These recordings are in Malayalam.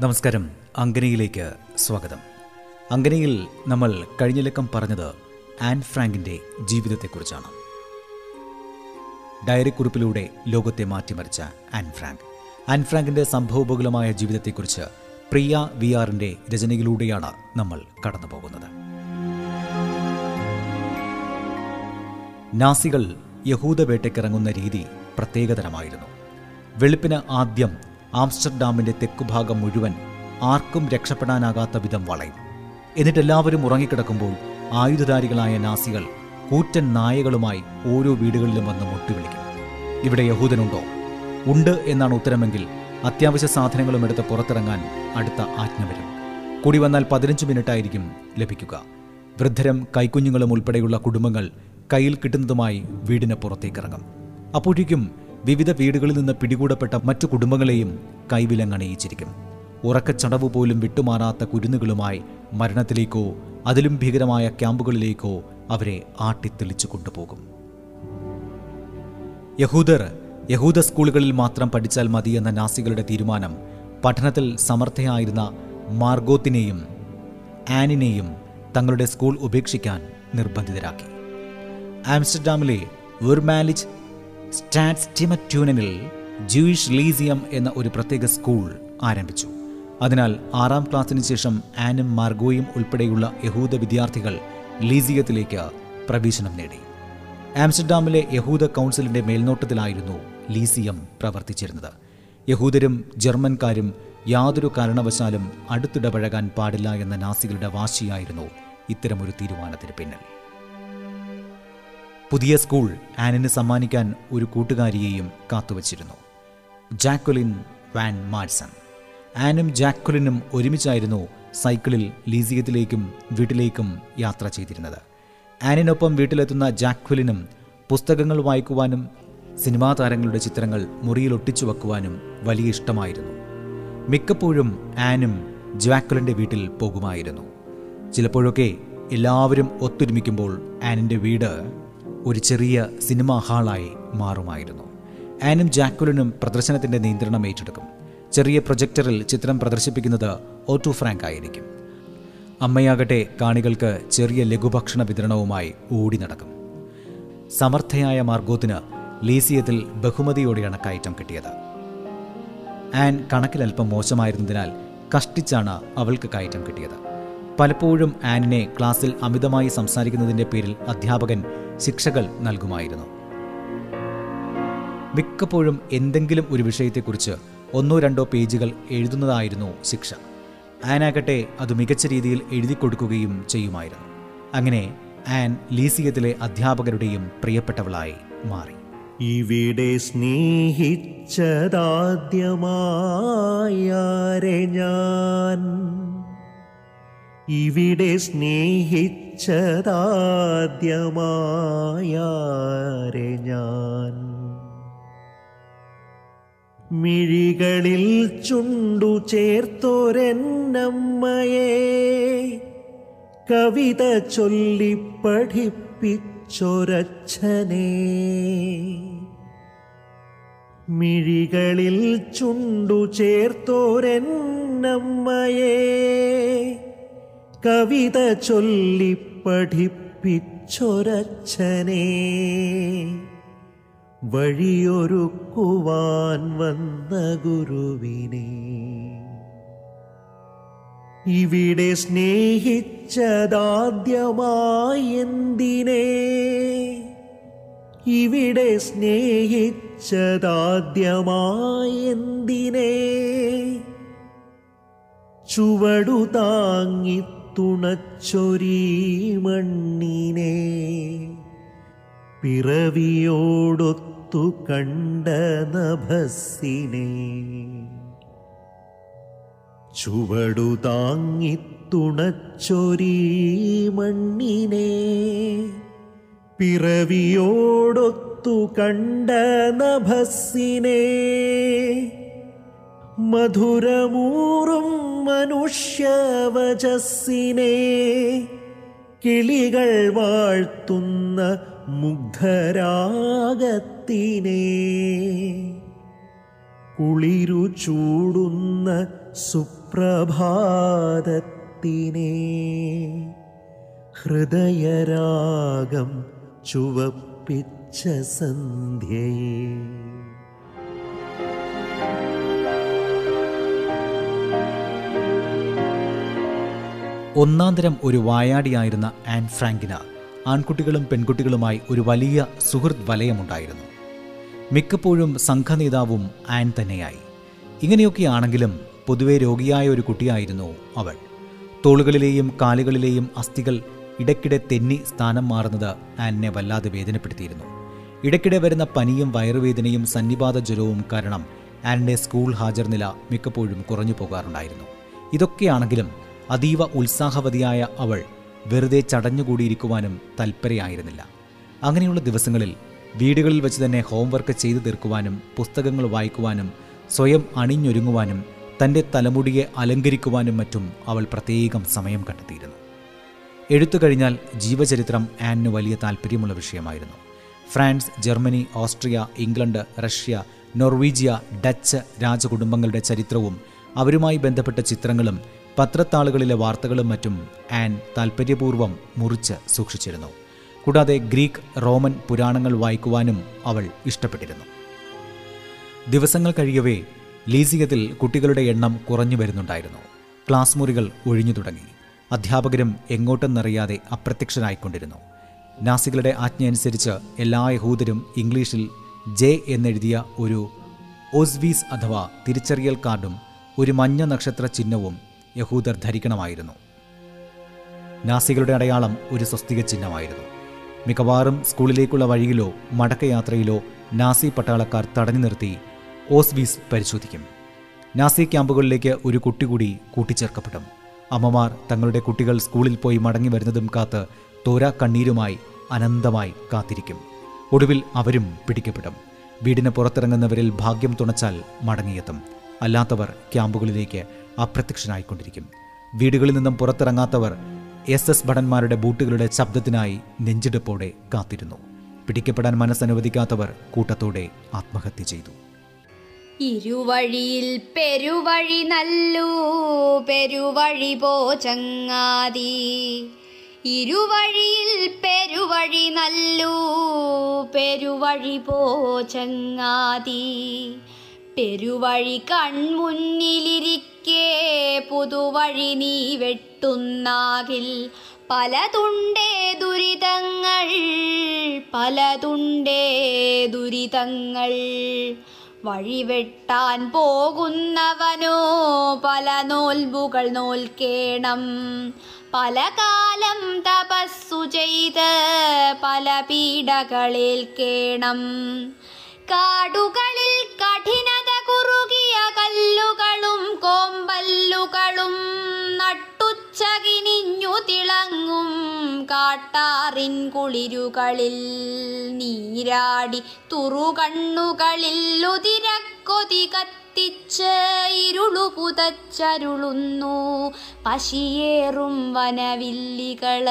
നമസ്കാരം. അങ്കനയിലേക്ക് സ്വാഗതം. അങ്കനയിൽ നമ്മൾ കഴിഞ്ഞ ലക്കം പറഞ്ഞത് ആൻ ഫ്രാങ്കിന്റെ ജീവിതത്തെക്കുറിച്ചാണ്. ഡയറി കുറിപ്പിലൂടെ ലോകത്തെ മാറ്റിമറിച്ച ആൻ ഫ്രാങ്ക്. ആൻ ഫ്രാങ്കിന്റെ സംഭവബഹുലമായ ജീവിതത്തെക്കുറിച്ച് പ്രിയ വി ആറിന്റെ രചനയിലൂടെയാണ് നമ്മൾ കടന്നു പോകുന്നത് നാസികൾ യഹൂദ വേട്ടയ്ക്കിറങ്ങുന്ന രീതി പ്രത്യേകതരമായിരുന്നു. വെളുപ്പിന് ആദ്യം ആംസ്റ്റർഡാമിന്റെ തെക്കുഭാഗം മുഴുവൻ ആർക്കും രക്ഷപ്പെടാനാകാത്ത വിധം വളയും. എന്നിട്ട് എല്ലാവരും ഉറങ്ങിക്കിടക്കുമ്പോൾ ആയുധധാരികളായ നാസികൾ കൂറ്റൻ നായകളുമായി ഓരോ വീടുകളിലും വന്ന് മുട്ടിവിളിക്കും. ഇവിടെ യഹൂദനുണ്ടോ? ഉണ്ട് എന്നാണ് ഉത്തരമെങ്കിൽ അത്യാവശ്യ സാധനങ്ങളും എടുത്ത് പുറത്തിറങ്ങാൻ അടുത്ത ആജ്ഞ വരും. കൂടി വന്നാൽ പതിനഞ്ച് മിനിറ്റായിരിക്കും ലഭിക്കുക. വൃദ്ധരും കൈക്കുഞ്ഞുങ്ങളും ഉൾപ്പെടെയുള്ള കുടുംബങ്ങൾ കയ്യിൽ കിട്ടുന്നതുമായി വീടിന് പുറത്തേക്കിറങ്ങും. അപ്പോഴേക്കും വിവിധ വീടുകളിൽ നിന്ന് പിടികൂടപ്പെട്ട മറ്റു കുടുംബങ്ങളെയും കൈവിലങ്ങണയിച്ചിരിക്കും ഉറക്കച്ചടവ് പോലും വിട്ടുമാറാത്ത കുരുന്നുകളുമായി മരണത്തിലേക്കോ അതിലും ഭീകരമായ ക്യാമ്പുകളിലേക്കോ അവരെ ആട്ടിത്തെളിച്ചു കൊണ്ടുപോകും. യഹൂദർ യഹൂദ സ്കൂളുകളിൽ മാത്രം പഠിച്ചാൽ മതി എന്ന നാസികളുടെ തീരുമാനം പഠനത്തിൽ സമർത്ഥയായിരുന്ന മാർഗോത്തിനെയും ആനിനെയും തങ്ങളുടെ സ്കൂൾ ഉപേക്ഷിക്കാൻ നിർബന്ധിതരാക്കി. ആംസ്റ്റർഡാമിലെ വെർമാലിച്ച് സ്റ്റാറ്റ്സ്റ്റിമറ്റ്യൂനനിൽ ജൂയിഷ് ലീസിയം എന്ന ഒരു പ്രത്യേക സ്കൂൾ ആരംഭിച്ചു. അതിനാൽ ആറാം ക്ലാസ്സിന് ശേഷം ആനും മാർഗോയും ഉൾപ്പെടെയുള്ള യഹൂദ വിദ്യാർത്ഥികൾ ലീസിയത്തിലേക്ക് പ്രവേശനം നേടി. ആംസ്റ്റർഡാമിലെ യഹൂദ കൗൺസിലിന്റെ മേൽനോട്ടത്തിലായിരുന്നു ലീസിയം പ്രവർത്തിച്ചിരുന്നത്. യഹൂദരും ജർമ്മൻകാരും യാതൊരു കാരണവശാലും അടുത്തിടപഴകാൻ പാടില്ല എന്ന നാസികളുടെ വാശിയായിരുന്നു ഇത്തരമൊരു തീരുമാനത്തിന് പിന്നിൽ. പുതിയ സ്കൂൾ ആനിന് സമ്മാനിക്കാൻ ഒരു കൂട്ടുകാരിയെയും കാത്തുവച്ചിരുന്നു. ജാക്വലിൻ വാൻ മാർസൺ ആനും ജാക്വലിനും ഒരുമിച്ചായിരുന്നു സൈക്കിളിൽ ലീസിയത്തിലേക്കും വീട്ടിലേക്കും യാത്ര ചെയ്തിരുന്നത്. ആനിനൊപ്പം വീട്ടിലെത്തുന്ന ജാക്വലിനും പുസ്തകങ്ങൾ വായിക്കുവാനും സിനിമാ താരങ്ങളുടെ ചിത്രങ്ങൾ മുറിയിൽ ഒട്ടിച്ചു വെക്കുവാനും വലിയ ഇഷ്ടമായിരുന്നു. മിക്കപ്പോഴും ആനും ജാക്വലിന്റെ വീട്ടിൽ പോകുമായിരുന്നു. ചിലപ്പോഴൊക്കെ എല്ലാവരും ഒത്തൊരുമിക്കുമ്പോൾ ആനിന്റെ വീട് ഒരു ചെറിയ സിനിമാ ഹാളായി മാറുമായിരുന്നു. ആനും ജാക്വലിനും പ്രദർശനത്തിന്റെ നിയന്ത്രണം ഏറ്റെടുക്കും. ചെറിയ പ്രൊജക്ടറിൽ ചിത്രം പ്രദർശിപ്പിക്കുന്നത് ഓട്ടോ ഫ്രാങ്ക് ആയിരിക്കും. അമ്മയാകട്ടെ കാണികൾക്ക് ചെറിയ ലഘുഭക്ഷണ വിതരണവുമായി ഓടി നടക്കും. സമർത്ഥയായ മാർഗോത്തിന് ലീസിയത്തിൽ ബഹുമതിയോടെയാണ് കയറ്റം കിട്ടിയത്. ആൻ കണക്കിലല്പം മോശമായിരുന്നതിനാൽ കഷ്ടിച്ചാണ് അവൾക്ക് കയറ്റം കിട്ടിയത്. പലപ്പോഴും ആനിനെ ക്ലാസ്സിൽ അമിതമായി സംസാരിക്കുന്നതിന്റെ പേരിൽ അധ്യാപകൻ ശിക്ഷകൾ നൽകുമായിരുന്നു. മിക്കപ്പോഴും എന്തെങ്കിലും ഒരു വിഷയത്തെക്കുറിച്ച് ഒന്നോ രണ്ടോ പേജുകൾ എഴുതുന്നതായിരുന്നു ശിക്ഷ. ആനാകട്ടെ അത് മികച്ച രീതിയിൽ എഴുതി കൊടുക്കുകയും ചെയ്യുമായിരുന്നു. അങ്ങനെ ആൻ ലീസിയത്തിലെ അധ്യാപകരുടെയും പ്രിയപ്പെട്ടവളായി മാറി. ഇവിടെ സ്നേഹിച്ചതാദ്യമായാരെ ഞാൻ ഇവിടെ സ്നേഹിച്ചതാദ്യമായാരെ ഞാൻ. മിഴികളിൽ ചുണ്ടു ചേർത്തോരെന്നമ്മയെ കവിത ചൊല്ലി പഠിപ്പിച്ചൊരച്ഛനെ. മിഴികളിൽ ചുണ്ടു ചേർത്തോരെന്നമ്മയെ കവിത ചൊല്ലി പഠിപ്പിച്ചൊരച്ഛനെ. വഴിയൊരുക്കുവാൻ വന്ന ഗുരുവിനെ. ഇവിടെ സ്നേഹിച്ചതാദ്യമായി എന്തിനെ? ഇവിടെ സ്നേഹിച്ചതാദ്യമായി എന്തിനെ? ചുവടു താങ്ങി തുണച്ചൊരീ മണ്ണിനെ പിറവിയോടൊത്തു കണ്ട നഭസ്സിനെ. ചുവടു താങ്ങി തുണച്ചൊരീ മണ്ണിനെ പിറവിയോടൊത്തു കണ്ട നഭസ്സിനെ. മധുരമൂറും മനുഷ്യവചസ്സിനെ കിളികൾ വാഴ്ത്തുന്ന മുഗ്ധരാഗത്തിനെ കുളിരു ചൂടുന്ന സുപ്രഭാതത്തിനെ ഹൃദയരാഗം ചുവപ്പിച്ച സന്ധ്യയെ ഒന്നാന്തരം ഒരു വായാടിയായിരുന്ന ആൻ ഫ്രാങ്കിന് ആൺകുട്ടികളും പെൺകുട്ടികളുമായി ഒരു വലിയ സുഹൃത്ത് വലയമുണ്ടായിരുന്നു. മിക്കപ്പോഴും സംഘനേതാവും ആൻ തന്നെയായി. ഇങ്ങനെയൊക്കെയാണെങ്കിലും പൊതുവെ രോഗിയായ ഒരു കുട്ടിയായിരുന്നു അവൾ. തോളുകളിലെയും കാലുകളിലെയും അസ്ഥികൾ ഇടയ്ക്കിടെ തെന്നി സ്ഥാനം മാറുന്നത് ആനിനെ വല്ലാതെ വേദനപ്പെടുത്തിയിരുന്നു. ഇടയ്ക്കിടെ വരുന്ന പനിയും വയറുവേദനയും സന്നിപാത ജ്വരവും കാരണം ആനിന്റെ സ്കൂൾ ഹാജർ നില മിക്കപ്പോഴും കുറഞ്ഞു പോകാറുണ്ടായിരുന്നു ഇതൊക്കെയാണെങ്കിലും അതീവ ഉത്സാഹവതിയായ അവൾ വെറുതെ ചടഞ്ഞുകൂടിയിരിക്കുവാനും തൽപ്പരയായിരുന്നില്ല അങ്ങനെയുള്ള ദിവസങ്ങളിൽ വീടുകളിൽ വെച്ച് തന്നെ ഹോംവർക്ക് ചെയ്തു തീർക്കുവാനും പുസ്തകങ്ങൾ വായിക്കുവാനും സ്വയം അണിഞ്ഞൊരുങ്ങുവാനും തന്റെ തലമുടിയെ അലങ്കരിക്കുവാനും മറ്റും അവൾ പ്രത്യേകം സമയം കണ്ടെത്തിയിരുന്നു. എഴുത്തു കഴിഞ്ഞാൽ ജീവചരിത്രം ആനിന് വലിയ താല്പര്യമുള്ള വിഷയമായിരുന്നു. France Germany Austria England Russia നോർവീജിയ Dutch രാജകുടുംബങ്ങളുടെ ചരിത്രവും അവരുമായി ബന്ധപ്പെട്ട ചിത്രങ്ങളും പത്രത്താളുകളിലെ വാർത്തകളും മറ്റും ആൻ താൽപ്പര്യപൂർവം മുറിച്ച് സൂക്ഷിച്ചിരുന്നു. കൂടാതെ ഗ്രീക്ക് റോമൻ പുരാണങ്ങൾ വായിക്കുവാനും അവൾ ഇഷ്ടപ്പെട്ടിരുന്നു. ദിവസങ്ങൾ കഴിയവേ ലീസിയത്തിൽ കുട്ടികളുടെ എണ്ണം കുറഞ്ഞു വരുന്നുണ്ടായിരുന്നു. ക്ലാസ് മുറികൾ ഒഴിഞ്ഞു തുടങ്ങി. അധ്യാപകരും എങ്ങോട്ടെന്നറിയാതെ അപ്രത്യക്ഷനായിക്കൊണ്ടിരുന്നു. നാസികളുടെ ആജ്ഞയനുസരിച്ച് എല്ലാ യഹൂദരും ഇംഗ്ലീഷിൽ ജെ എന്നെഴുതിയ ഒരു ഓസ്വീസ് അഥവാ തിരിച്ചറിയൽ കാർഡും ഒരു മഞ്ഞ നക്ഷത്ര ചിഹ്നവും യഹൂദർ ധരിക്കണമായിരുന്നു. നാസികളുടെ അടയാളം ഒരു സ്വസ്തിക ചിഹ്നമായിരുന്നു. മിക്കവാറും സ്കൂളിലേക്കുള്ള വഴിയിലോ മടക്കയാത്രയിലോ നാസി പട്ടാളക്കാർ തടഞ്ഞു നിർത്തി ഓസ്ബീസ് പരിശോധിക്കും. നാസി ക്യാമ്പുകളിലേക്ക് ഒരു കുട്ടി കൂടി കൂട്ടിച്ചേർക്കപ്പെടും. അമ്മമാർ തങ്ങളുടെ കുട്ടികൾ സ്കൂളിൽ പോയി മടങ്ങി വരുന്നതും കാത്ത് തോര കണ്ണീരുമായി അനന്തമായി കാത്തിരിക്കും. ഒടുവിൽ അവരും പിടിക്കപ്പെടും. വീടിന് പുറത്തിറങ്ങുന്നവരിൽ ഭാഗ്യം തുണച്ചാൽ മടങ്ങിയെത്തും. അല്ലാത്തവർ ക്യാമ്പുകളിലേക്ക് അപ്രത്യക്ഷനായിക്കൊണ്ടിരിക്കും. വീടുകളിൽ നിന്നും പുറത്തിറങ്ങാത്തവർ എസ് എസ് ഭടന്മാരുടെ ബൂട്ടുകളുടെ ശബ്ദത്തിനായി നെഞ്ചിടപ്പോടെ കാത്തിരുന്നു. പിടിക്കപ്പെടാൻ മനസ്സനുവദിക്കാത്തവർ കൂട്ടത്തോടെ ആത്മഹത്യ ചെയ്തു. ഇരുവഴിയിൽ പെരുവഴി നല്ലു പെരുവഴി പോ ചങ്ങാതി ഇരുവഴിയിൽ പെരുവഴി നല്ലു പെരുവഴി പോ ചങ്ങാതി പെരുവഴി കൺമുന്നിലിരിക്കേ പുതുവഴി നീ വെട്ടുന്നാകിൽ. പലതുണ്ടേ ദുരിതങ്ങൾ പലതുണ്ടേ ദുരിതങ്ങൾ. വഴിവെട്ടാൻ പോകുന്നവനോ പല നോൽബുകൾ നോൽക്കേണം. പല കാലം തപസ്സു ചെയ്ത് പല പീഡകളേൽക്കേണം കാടുകളിൽ കുറുകിയ കോമ്പല്ലുകളും നട്ടുച്ചകിനിഞ്ഞു തിളങ്ങും കാട്ടാറിൻ കുളിരുകളിൽ നീരാടി തുറുകണ്ണുകളിൽ ഉതിരക്കൊതി കത്തിച്ച് ഇരുളു പുതച്ചരുളുന്നു പശിയേറും വനവില്ലികൾ.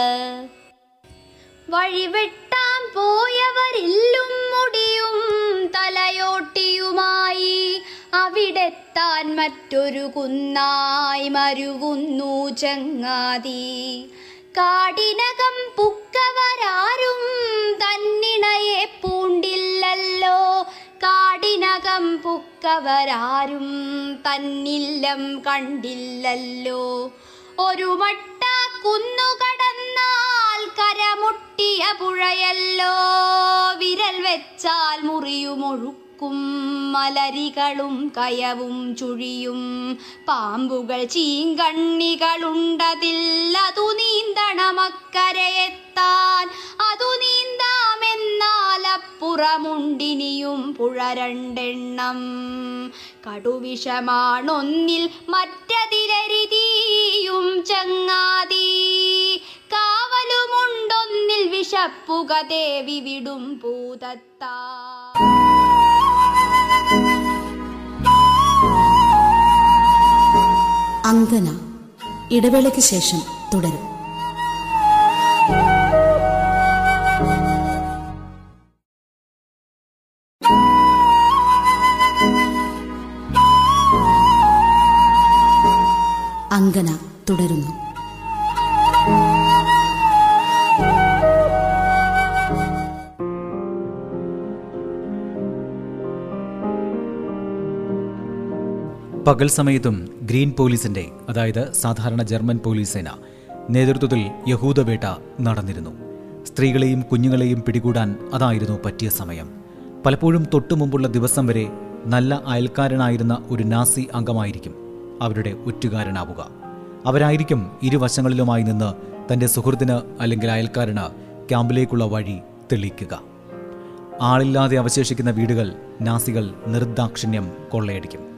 വഴിവെട്ടാൻ പോയവരില്ലും മുടിയും തലയോട്ടിയുമായി അവിടെത്താൻ മറ്റൊരു കുന്നായി മരുവുന്നു ചങ്ങാതി. കാടിനകം പുക്കവരാരും തന്നിണയെ പൂണ്ടില്ലല്ലോ. കാടിനകം പുക്കവരാരും തന്നില്ലം കണ്ടില്ലല്ലോ. ഒരു മട്ട കുന്നു കടന്നാൽ കരമുട്ടിയ പുഴയല്ലോ. വിരൽ വെച്ചാൽ മുറിയുമൊഴുക്കും മലരികളും കയവും ചുഴിയും. പാമ്പുകൾ ചീങ്കണ്ണികളുണ്ടതിൽ അതു നീന്തണമക്കരയെത്താൻ അതു നീന്താമെന്നാലപ്പുറമുണ്ടിനിയും പുഴ രണ്ടെണ്ണം. കടുവിഷമാണൊന്നിൽ മറ്റതിലരിതീയും ചങ്ങാതി. കാവലുമുണ്ടൊന്നിൽ വിഷപ്പുക ദേവി വിടും പൂതത്താ അങ്കന. ഇടവേളയ്ക്ക് ശേഷം തുടരും. അങ്കന തുടരുന്നു. പകൽ സമയത്തും ഗ്രീൻ പോലീസിന്റെ അതായത് സാധാരണ ജർമ്മൻ പോലീസ് സേന നേതൃത്വത്തിൽ യഹൂദവേട്ട നടന്നിരുന്നു. സ്ത്രീകളെയും കുഞ്ഞുങ്ങളെയും പിടികൂടാൻ അതായിരുന്നു പറ്റിയ സമയം. പലപ്പോഴും തൊട്ടു മുമ്പുള്ള ദിവസം വരെ നല്ല അയൽക്കാരനായിരുന്ന ഒരു നാസി അംഗമായിരിക്കും അവരുടെ ഒറ്റുകാരനാവുക. അവരായിരിക്കും ഇരുവശങ്ങളിലുമായി നിന്ന് തന്റെ സുഹൃത്തിന് അല്ലെങ്കിൽ അയൽക്കാരന് ക്യാമ്പിലേക്കുള്ള വഴി തെളിയിക്കുക. ആളില്ലാതെ അവശേഷിക്കുന്ന വീടുകൾ നാസികൾ നിർദാക്ഷിണ്യം കൊള്ളയടിക്കും.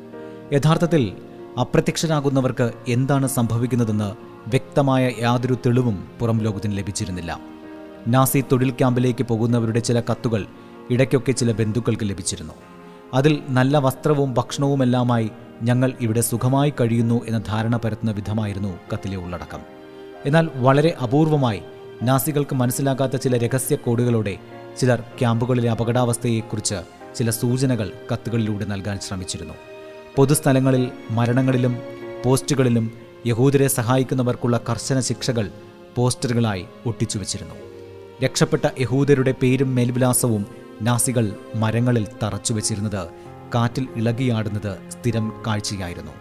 യഥാർത്ഥത്തിൽ അപ്രത്യക്ഷനാകുന്നവർക്ക് എന്താണ് സംഭവിക്കുന്നതെന്ന് വ്യക്തമായ യാതൊരു തെളിവും പുറം ലോകത്തിന് ലഭിച്ചിരുന്നില്ല. നാസി തൊഴിൽ ക്യാമ്പിലേക്ക് പോകുന്നവരുടെ ചില കത്തുകൾ ഇടയ്ക്കൊക്കെ ചില ബന്ധുക്കൾക്ക് ലഭിച്ചിരുന്നു. അതിൽ നല്ല വസ്ത്രവും ഭക്ഷണവുമെല്ലാമായി ഞങ്ങൾ ഇവിടെ സുഖമായി കഴിയുന്നു എന്ന ധാരണ പരത്തുന്ന വിധമായിരുന്നു കത്തിലെ ഉള്ളടക്കം. എന്നാൽ വളരെ അപൂർവമായി നാസികൾക്ക് മനസ്സിലാകാത്ത ചില രഹസ്യ കോഡുകളോടെ ചിലർ ക്യാമ്പുകളിലെ അപകടാവസ്ഥയെക്കുറിച്ച് ചില സൂചനകൾ കത്തുകളിലൂടെ നൽകാൻ ശ്രമിച്ചിരുന്നു. പൊതുസ്ഥലങ്ങളിൽ മരണങ്ങളിലും പോസ്റ്റുകളിലും യഹൂദരെ സഹായിക്കുന്നവർക്കുള്ള കർശന ശിക്ഷകൾ പോസ്റ്ററുകളായി ഒട്ടിച്ചു വച്ചിരുന്നു രക്ഷപ്പെട്ട യഹൂദരുടെ പേരും മേൽവിലാസവും നാസികൾ മരങ്ങളിൽ തറച്ചു വച്ചിരുന്നത് കാറ്റിൽ ഇളകിയാടുന്നത് സ്ഥിരം കാഴ്ചയായിരുന്നു.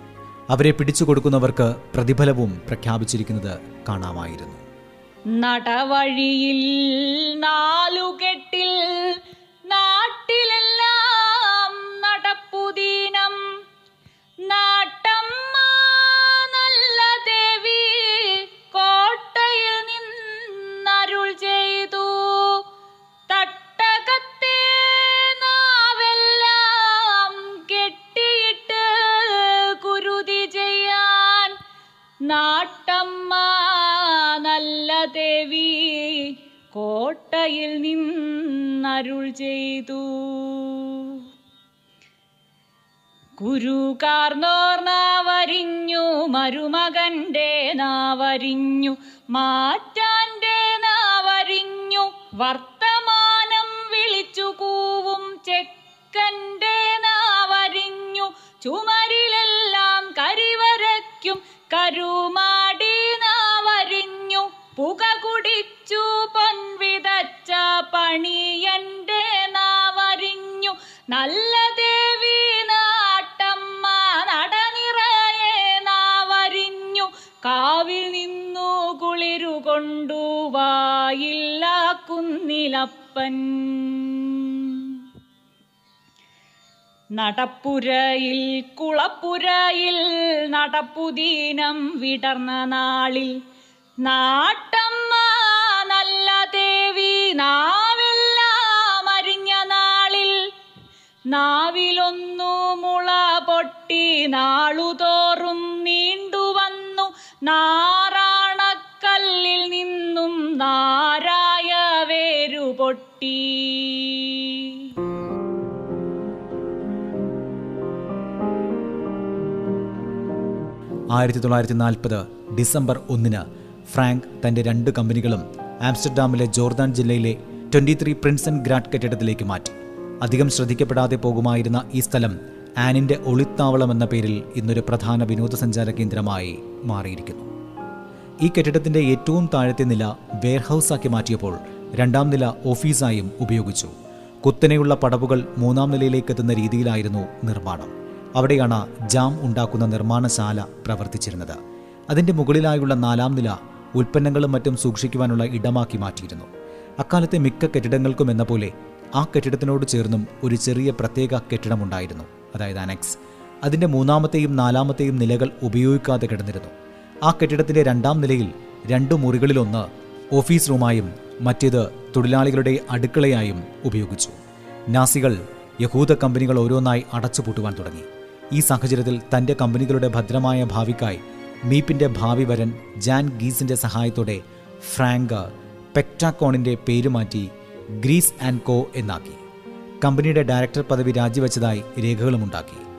അവരെ പിടിച്ചു കൊടുക്കുന്നവർക്ക് പ്രതിഫലവും പ്രഖ്യാപിച്ചിരിക്കുന്നത് കാണാമായിരുന്നു. നടവഴിയിൽ നാലുകെട്ടിൽ കോട്ടയിൽ നിന്നരുൾ ചെയ്തു. കുരുകാർന്നോർ നാവരിഞ്ഞു മരുമകന്റെ നാവരിഞ്ഞു മാറ്റാന്റെ നാവരിഞ്ഞു വർത്തമാനം വിളിച്ചു കൂവും ചെക്കന്റെ നാവരിഞ്ഞു ചുമരിലെല്ലാം കരിവരയ്ക്കും കരുമാടി കുളിരു കൊണ്ടു വായില്ല കുന്നിലപ്പൻ നടപ്പുരയിൽ കുളപ്പുരയിൽ നടപ്പുദീനം വിടർന്ന നാളിൽ നാട്ടമ്മ നല്ല ദേവി നാവെല്ലാം അരിഞ്ഞ നാളിൽ നാവിലൊന്നു മുള പൊട്ടി നാളുതോറും നീണ്ടുവന്നു നിന്നും നാരായ വേരു പൊട്ടി. ആയിരത്തി തൊള്ളായിരത്തി നാൽപ്പത് ഡിസംബർ ഒന്നിന് ഫ്രാങ്ക് തന്റെ രണ്ട് കമ്പനികളും ആംസ്റ്റർഡാമിലെ ജോർദാൻ ജില്ലയിലെ ട്വന്റി ത്രീ പ്രിൻസൺ ഗ്രാഡ് കെട്ടിടത്തിലേക്ക് മാറ്റി. അധികം ശ്രദ്ധിക്കപ്പെടാതെ പോകുമായിരുന്ന ഈ സ്ഥലം ആനിന്റെ ഒളിത്താവളം എന്ന പേരിൽ ഇന്നൊരു പ്രധാന വിനോദസഞ്ചാര കേന്ദ്രമായി മാറിയിരിക്കുന്നു. ഈ കെട്ടിടത്തിന്റെ ഏറ്റവും താഴത്തെ നില വെയർഹൌസാക്കി മാറ്റിയപ്പോൾ രണ്ടാം നില ഓഫീസായും ഉപയോഗിച്ചു. കുത്തനെയുള്ള പടവുകൾ മൂന്നാം നിലയിലേക്ക് എത്തുന്ന രീതിയിലായിരുന്നു നിർമ്മാണം. അവിടെയാണ് ജാം ഉണ്ടാക്കുന്ന നിർമ്മാണശാല പ്രവർത്തിച്ചിരുന്നത്. അതിന്റെ മുകളിലായുള്ള നാലാം നില ഉൽപ്പന്നങ്ങളും മറ്റും സൂക്ഷിക്കുവാനുള്ള ഇടമാക്കി മാറ്റിയിരുന്നു. അക്കാലത്തെ മിക്ക കെട്ടിടങ്ങൾക്കും എന്ന പോലെ ആ കെട്ടിടത്തിനോട് ചേർന്നും ഒരു ചെറിയ പ്രത്യേക കെട്ടിടമുണ്ടായിരുന്നു അതായത് അനക്സ്. അതിന്റെ മൂന്നാമത്തെയും നാലാമത്തെയും നിലകൾ ഉപയോഗിക്കാതെ കിടന്നിരുന്നു. ആ കെട്ടിടത്തിന്റെ രണ്ടാം നിലയിൽ രണ്ടു മുറികളിലൊന്ന് ഓഫീസ് റൂമായും മറ്റേത് തൊഴിലാളികളുടെ അടുക്കളയായും ഉപയോഗിച്ചു. നാസികൾ യഹൂദ കമ്പനികൾ ഓരോന്നായി അടച്ചുപൂട്ടുവാൻ തുടങ്ങി. ഈ സാഹചര്യത്തിൽ തന്റെ കമ്പനികളുടെ ഭദ്രമായ ഭാവിക്കായി മീപ്പിന്റെ ഭാവി വരൻ ജാൻ ഗീസിന്റെ സഹായത്തോടെ ഫ്രാങ്ക് പെക്ടാക്കോണിന്റെ പേരുമാറ്റി ഗ്രീസ് ആൻഡ് കോ എന്നാക്കി. കമ്പനിയുടെ ഡയറക്ടർ പദവി രാജിവെച്ചതായി രേഖകളുമുണ്ടാക്കി.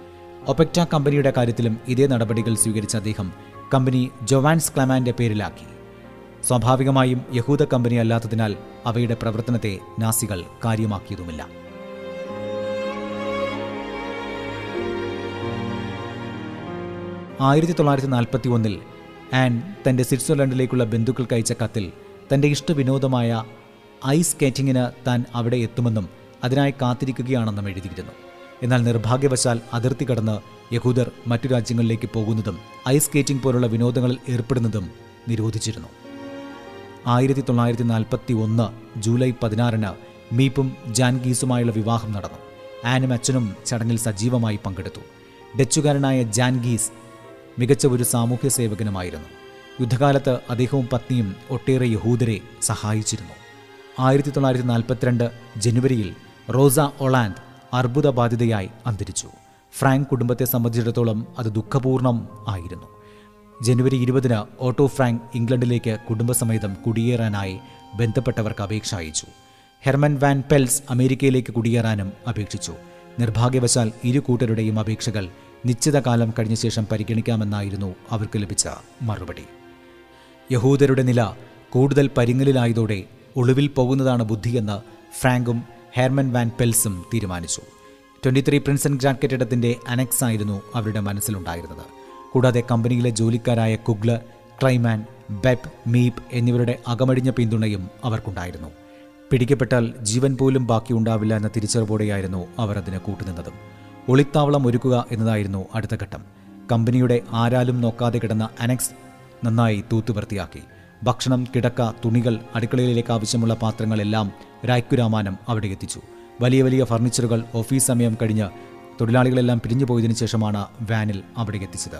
ഒപെക്ട കമ്പനിയുടെ കാര്യത്തിലും ഇതേ നടപടികൾ സ്വീകരിച്ച അദ്ദേഹം കമ്പനി ജൊവാൻസ് ക്ലമാന്റെ പേരിലാക്കി. സ്വാഭാവികമായും യഹൂദ കമ്പനി അല്ലാത്തതിനാൽ അവയുടെ പ്രവർത്തനത്തെ നാസികൾ കാര്യമാക്കിയതുമില്ല. ആയിരത്തി തൊള്ളായിരത്തി നാൽപ്പത്തി ഒന്നിൽ ആൻ തന്റെ സ്വിറ്റ്സർലൻഡിലേക്കുള്ള ബന്ധുക്കൾക്ക് അയച്ച കത്തിൽ തന്റെ ഇഷ്ടവിനോദമായ ഐസ് സ്കേറ്റിങ്ങിന് താൻ അവിടെ എത്തുമെന്നും അതിനായി കാത്തിരിക്കുകയാണെന്നും എഴുതിയിരുന്നു. എന്നാൽ നിർഭാഗ്യവശാൽ അതിർത്തി കടന്ന് യഹൂദർ മറ്റു രാജ്യങ്ങളിലേക്ക് പോകുന്നതും ഐസ് സ്കേറ്റിംഗ് പോലുള്ള വിനോദങ്ങളിൽ ഏർപ്പെടുന്നതും നിരോധിച്ചിരുന്നു. ആയിരത്തി തൊള്ളായിരത്തി നാൽപ്പത്തി ഒന്ന് ജൂലൈ പതിനാറിന് മീപ്പും ജാൻഗീസുമായുള്ള വിവാഹം നടന്നു. ആനും അച്ഛനും ചടങ്ങിൽ സജീവമായി പങ്കെടുത്തു. ഡച്ചുകാരനായ ജാൻഗീസ് മികച്ച ഒരു സാമൂഹ്യ സേവകനുമായിരുന്നു. യുദ്ധകാലത്ത് അദ്ദേഹവും പത്നിയും ഒട്ടേറെ യഹൂദരെ സഹായിച്ചിരുന്നു. ആയിരത്തി തൊള്ളായിരത്തി നാൽപ്പത്തിരണ്ട് ജനുവരിയിൽ റോസ ഒളാൻഡ് അർബുദബാധിതയായി അന്തരിച്ചു. ഫ്രാങ്ക് കുടുംബത്തെ സംബന്ധിച്ചിടത്തോളം അത് ദുഃഖപൂർണം ആയിരുന്നു. ജനുവരി ഇരുപതിന് ഓട്ടോ ഫ്രാങ്ക് ഇംഗ്ലണ്ടിലേക്ക് കുടുംബസമേതം കുടിയേറാനായി ബന്ധപ്പെട്ടവർക്ക് അപേക്ഷ അയച്ചു. ഹെർമൻ വാൻ പെൽസ് അമേരിക്കയിലേക്ക് കുടിയേറാനും അപേക്ഷിച്ചു. നിർഭാഗ്യവശാൽ ഇരു കൂട്ടരുടെയും അപേക്ഷകൾ നിശ്ചിത കാലം കഴിഞ്ഞ ശേഷം പരിഗണിക്കാമെന്നായിരുന്നു അവർക്ക് ലഭിച്ച മറുപടി. യഹൂദരുടെ നില കൂടുതൽ പരിങ്ങലിലായതോടെ ഒളിവിൽ പോകുന്നതാണ് ബുദ്ധിയെന്ന് ഫ്രാങ്കും ഹെർമൻ വാൻ പെൽസും തീരുമാനിച്ചു. ട്വന്റി ത്രീ ആൻഡ് ഗ്രാൻഡ് കെട്ടിടത്തിന്റെ അനക്സ് ആയിരുന്നു അവരുടെ മനസ്സിലുണ്ടായിരുന്നത്. കൂടാതെ കമ്പനിയിലെ ജോലിക്കാരായ കുഗ്ല ട്രൈമാൻ ബെബ് മീപ്പ് എന്നിവരുടെ അകമഴിഞ്ഞ പിന്തുണയും അവർക്കുണ്ടായിരുന്നു. പിടിക്കപ്പെട്ടാൽ ജീവൻ പോലും ബാക്കിയുണ്ടാവില്ല എന്ന തിരിച്ചറിവോടെയായിരുന്നു അവർ അതിന് കൂട്ടുനിന്നതും. ഒളിത്താവളം ഒരുക്കുക എന്നതായിരുന്നു അടുത്ത ഘട്ടം. കമ്പനിയുടെ ആരാലും നോക്കാതെ കിടന്ന അനക്സ് നന്നായി തൂത്തുവൃത്തിയാക്കി ഭക്ഷണം കിടക്ക തുണികൾ അടുക്കളയിലേക്ക് ആവശ്യമുള്ള പാത്രങ്ങളെല്ലാം രായ്ക്കുരാമാനം അവിടെ എത്തിച്ചു. വലിയ വലിയ ഫർണിച്ചറുകൾ ഓഫീസ് സമയം കഴിഞ്ഞ് തൊഴിലാളികളെല്ലാം പിരിഞ്ഞു പോയതിനു ശേഷമാണ് വാനിൽ അവിടെ എത്തിച്ചത്.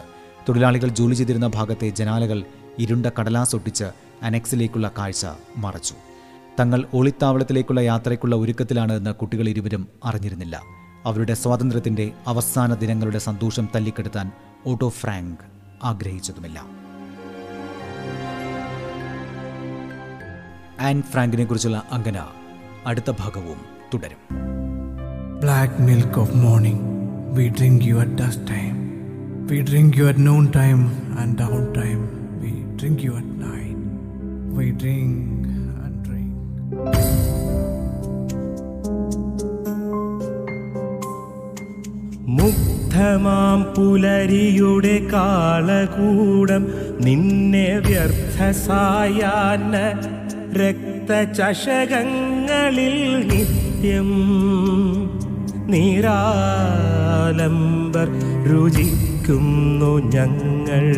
തൊഴിലാളികൾ ജോലി ചെയ്തിരുന്ന ഭാഗത്തെ ജനാലകൾ ഇരുണ്ട കടലാസ് ഒട്ടിച്ച് അനക്സിലേക്കുള്ള കാഴ്ച മറച്ചു. തങ്ങൾ ഒളിത്താവളത്തിലേക്കുള്ള യാത്രയ്ക്കുള്ള ഒരുക്കത്തിലാണ് എന്ന് കുട്ടികൾ ഇരുവരും അറിഞ്ഞിരുന്നില്ല. അവരുടെ സ്വാതന്ത്ര്യത്തിന്റെ അവസാന ദിനങ്ങളുടെ സന്തോഷം തല്ലിക്കെടുത്താൻ ഓട്ടോ ഫ്രാങ്ക് ആഗ്രഹിച്ചതുമില്ല. ആൻ ഫ്രാങ്കിനെ കുറിച്ചുള്ള അങ്കന അടുത്ത ഭാഗവും തുടരും Black milk of morning, we drink you at dusk time. We drink you at noon time and down time. We drink you at night. We drink and drink. മുഗ്ധമാം പുലരിയുടെ കാളകൂടം നിന്നെ വ്യർത്ഥസായാന രക്തചഷകങ്ങളിൽ നിത്യം നിരാലംബർ രുചിക്കുന്നു ഞങ്ങൾ.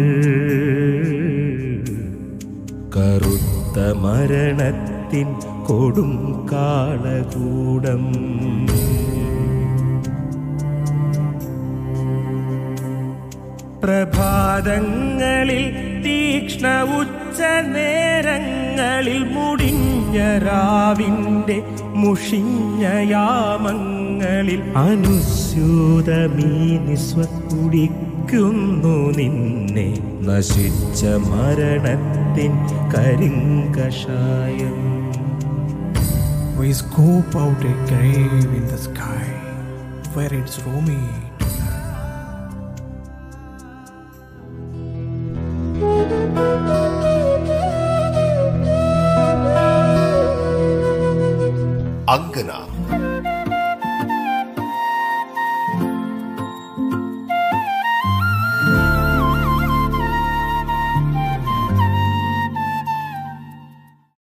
കറുത്ത മരണത്തിൻ കൊടും കാളകൂടം. പ്രഭാതങ്ങളിൽ തീക്ഷ്ണ ഉച്ച നേരങ്ങളിൽ മുടിഞ്ഞ രാവിന്റെ മുഷിഞ്ഞ യാമങ്ങളിൽ അനുസ്യൂതമീ നിസ്വക്കുടിക്കുന്നു നിന്നെ. നശിച്ച മരണത്തിൻ കരിങ്കഷായം. We scoop out a grave in the sky where it's roomy.